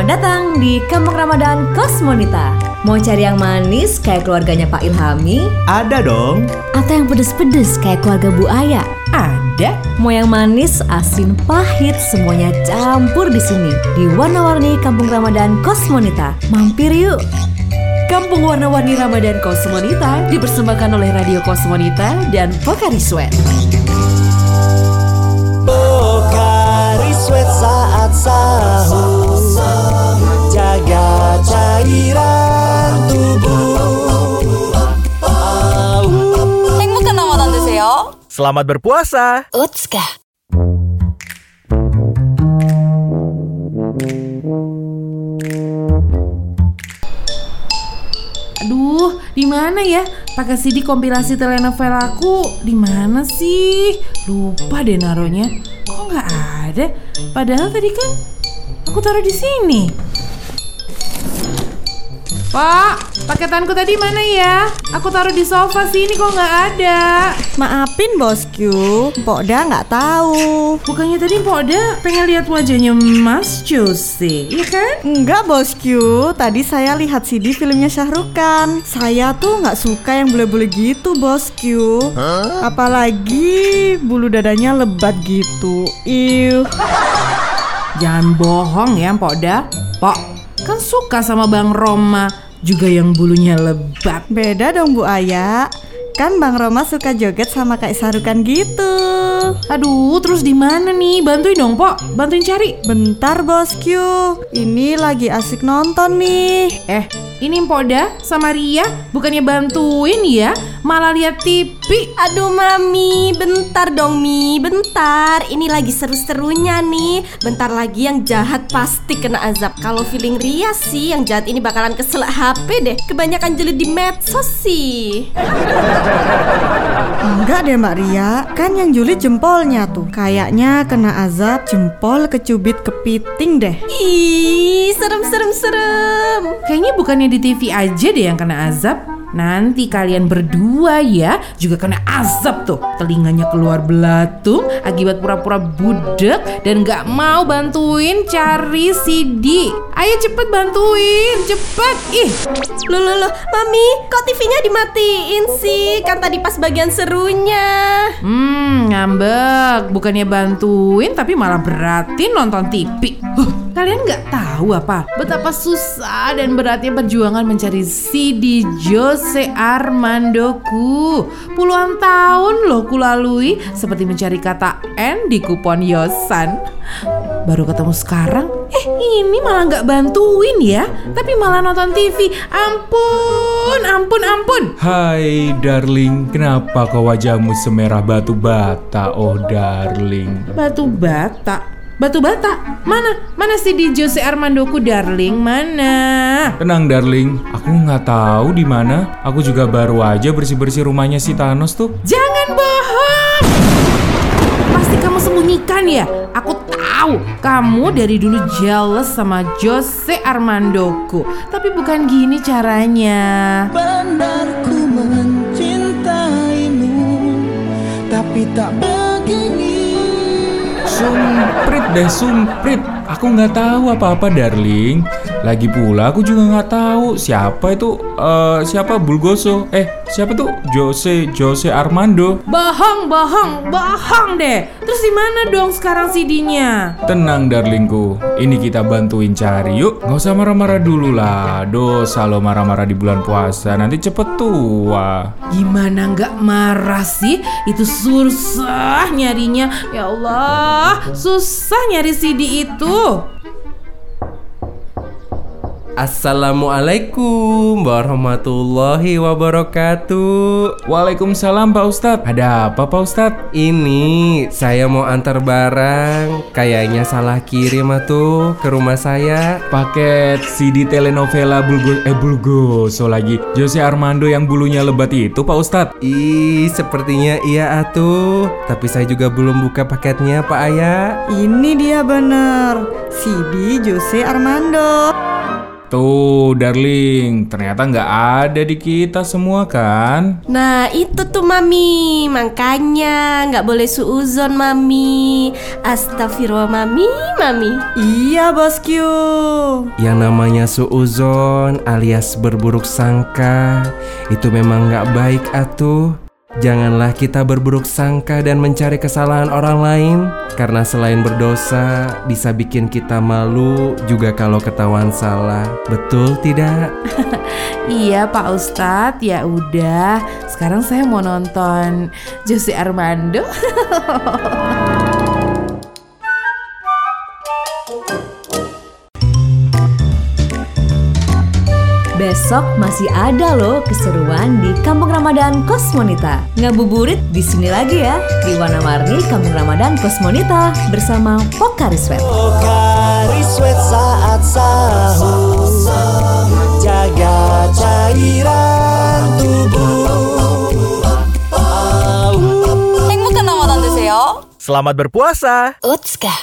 Selamat datang di Kampung Ramadan Kosmonita. Mau cari yang manis kayak keluarganya Pak Ilhami? Ada dong. Atau yang pedes-pedes kayak keluarga Bu Aya? Ada. Mau yang manis, asin, pahit, semuanya campur di sini di warna-warni Kampung Ramadan Kosmonita. Mampir yuk. Kampung Warna-Warni Ramadan Kosmonita dipersembahkan oleh Radio Kosmonita dan Pokari Sweat. saat sahur Jaga cairan tubuh 행복한 라마단 되세요. Selamat berpuasa. 우츠카. Aduh, di mana ya? Pakai CD kompilasi telenovela aku di mana sih? Lupa deh naruhnya. Kok nggak ada? Padahal tadi kan aku taruh di sini. Pak, paketanku tadi mana ya? Aku taruh di sofa sini kok nggak ada. Maafin bosku, Pokda nggak tahu. Bukannya tadi Poda pengen lihat wajahnya Mas Jose, iya kan? Enggak bosku, tadi saya lihat CD filmnya Syahrukan. Saya tuh nggak suka yang bule-bule gitu bosku. Apalagi bulu dadanya lebat gitu. Iuh. Jangan bohong ya, Poda. Pok, kan suka sama Bang Roma, juga yang bulunya lebat. Beda dong Bu Aya. Kan Bang Roma suka joget sama Kak Syahrukan gitu. Aduh, terus di mana nih? Bantuin dong, Pok. Bantuin cari. Bentar bosku, ini lagi asik nonton nih. Eh, ini Poda sama Ria bukannya bantuin ya, malah lihat TV. Aduh mami, bentar dong mi, bentar. Ini lagi seru-serunya nih. Bentar lagi yang jahat pasti kena azab. Kalau feeling Ria sih, yang jahat ini bakalan kesel HP deh. Kebanyakan jeli di medsos sih. Enggak deh Mbak Ria, kan yang julid jempolnya tuh. Kayaknya kena azab jempol kecubit kepiting deh. Ih, serem serem serem. Kayaknya bukannya di TV aja deh yang kena azab. Nanti kalian berdua ya juga kena azab tuh Telinganya keluar belatung akibat pura-pura budek Dan gak mau bantuin cari CD Ayo cepet bantuin, cepet Ih, Loh loh loh, mami, kok TV-nya dimatiin sih? Kan tadi pas bagian serunya. Hmm, ngambek. Bukannya bantuin tapi malah beratin nonton TV. Huh, kalian nggak tahu apa betapa susah dan beratnya perjuangan mencari CD Jose Armandoku. Puluhan tahun loh kulalui seperti mencari kata N di kupon Yosan. Baru ketemu sekarang, eh ini malah nggak bantuin ya, tapi malah nonton TV. Ampun, ampun, ampun. Hai darling, kenapa kau wajahmu semerah batu bata, oh darling? Batu bata. Batu bata. Mana? Mana sih di Jose Armandoku darling? Mana? Tenang darling, aku nggak tahu di mana. Aku juga baru aja bersih-bersih rumahnya si Thanos tuh. Jangan bohong. Pasti kamu sembunyikan ya. Aku tahu kamu dari dulu jealous sama Jose Armandoku. Tapi bukan gini caranya. Benar ku mencintaimu Tapi tak begini Sumprit deh, sumprit. Aku nggak tahu apa-apa darling. Lagi pula aku juga nggak tahu siapa itu eh siapa Bulgoso. Eh siapa tuh Jose Jose Armando. Bohong, bohong, bohong deh. Terus di mana dong sekarang CD-nya? Tenang darlingku, ini kita bantuin cari yuk. Nggak usah marah-marah dulu lah. Dosa lo marah-marah di bulan puasa, nanti cepet tua. Gimana nggak marah sih? Itu susah nyarinya. Ya Allah, susah nyari CD itu. Assalamualaikum warahmatullahi wabarakatuh. Waalaikumsalam Pak Ustadz. Ada apa Pak Ustadz? Ini saya mau antar barang. Kayaknya salah kirim atuh ke rumah saya. Paket CD telenovela Bulgo eh Bulgoso lagi. Jose Armando yang bulunya lebat itu Pak Ustadz. Ih, sepertinya iya atuh. Tapi saya juga belum buka paketnya, Pak Ayah. Ini dia bener, CD Jose Armando. Tuh, darling, ternyata nggak ada di kita semua kan? Nah itu tuh mami Makanya nggak boleh suuzon mami Astagfirullah mami Mami Iya bosku. Yang namanya suuzon alias berburuk sangka Itu memang nggak baik atuh Janganlah kita berburuk sangka dan mencari kesalahan orang lain Karena selain berdosa bisa bikin kita malu juga kalau ketahuan salah Betul tidak? Iya Pak Ustadz, ya udah. Sekarang saya mau nonton Jose Armando. Besok masih ada loh keseruan di Kampung Ramadan Kosmonita. Ngabuburit di sini lagi ya di Warna-Warni Kampung Ramadan Kosmonita bersama Pokari Sweat. Pokari sweat saat sahur Jaga cairan tubuh Au. Selamat berpuasa. Utska.